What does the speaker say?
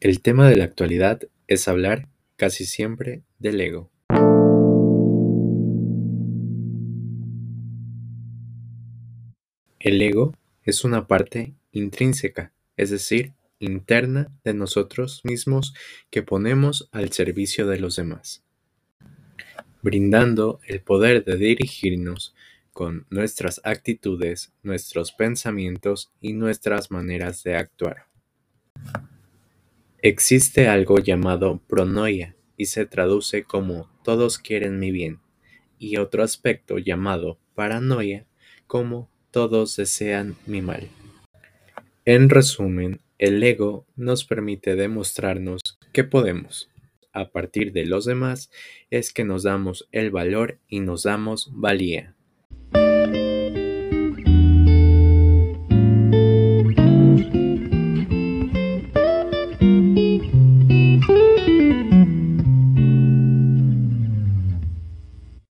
El tema de la actualidad es hablar, casi siempre, del ego. El ego es una parte intrínseca, es decir, interna de nosotros mismos que ponemos al servicio de los demás, brindando el poder de dirigirnos con nuestras actitudes, nuestros pensamientos y nuestras maneras de actuar. Existe algo llamado pronoia y se traduce como todos quieren mi bien, y otro aspecto llamado paranoia como todos desean mi mal. En resumen, el ego nos permite demostrarnos que podemos. A partir de los demás es que nos damos el valor y nos damos valía.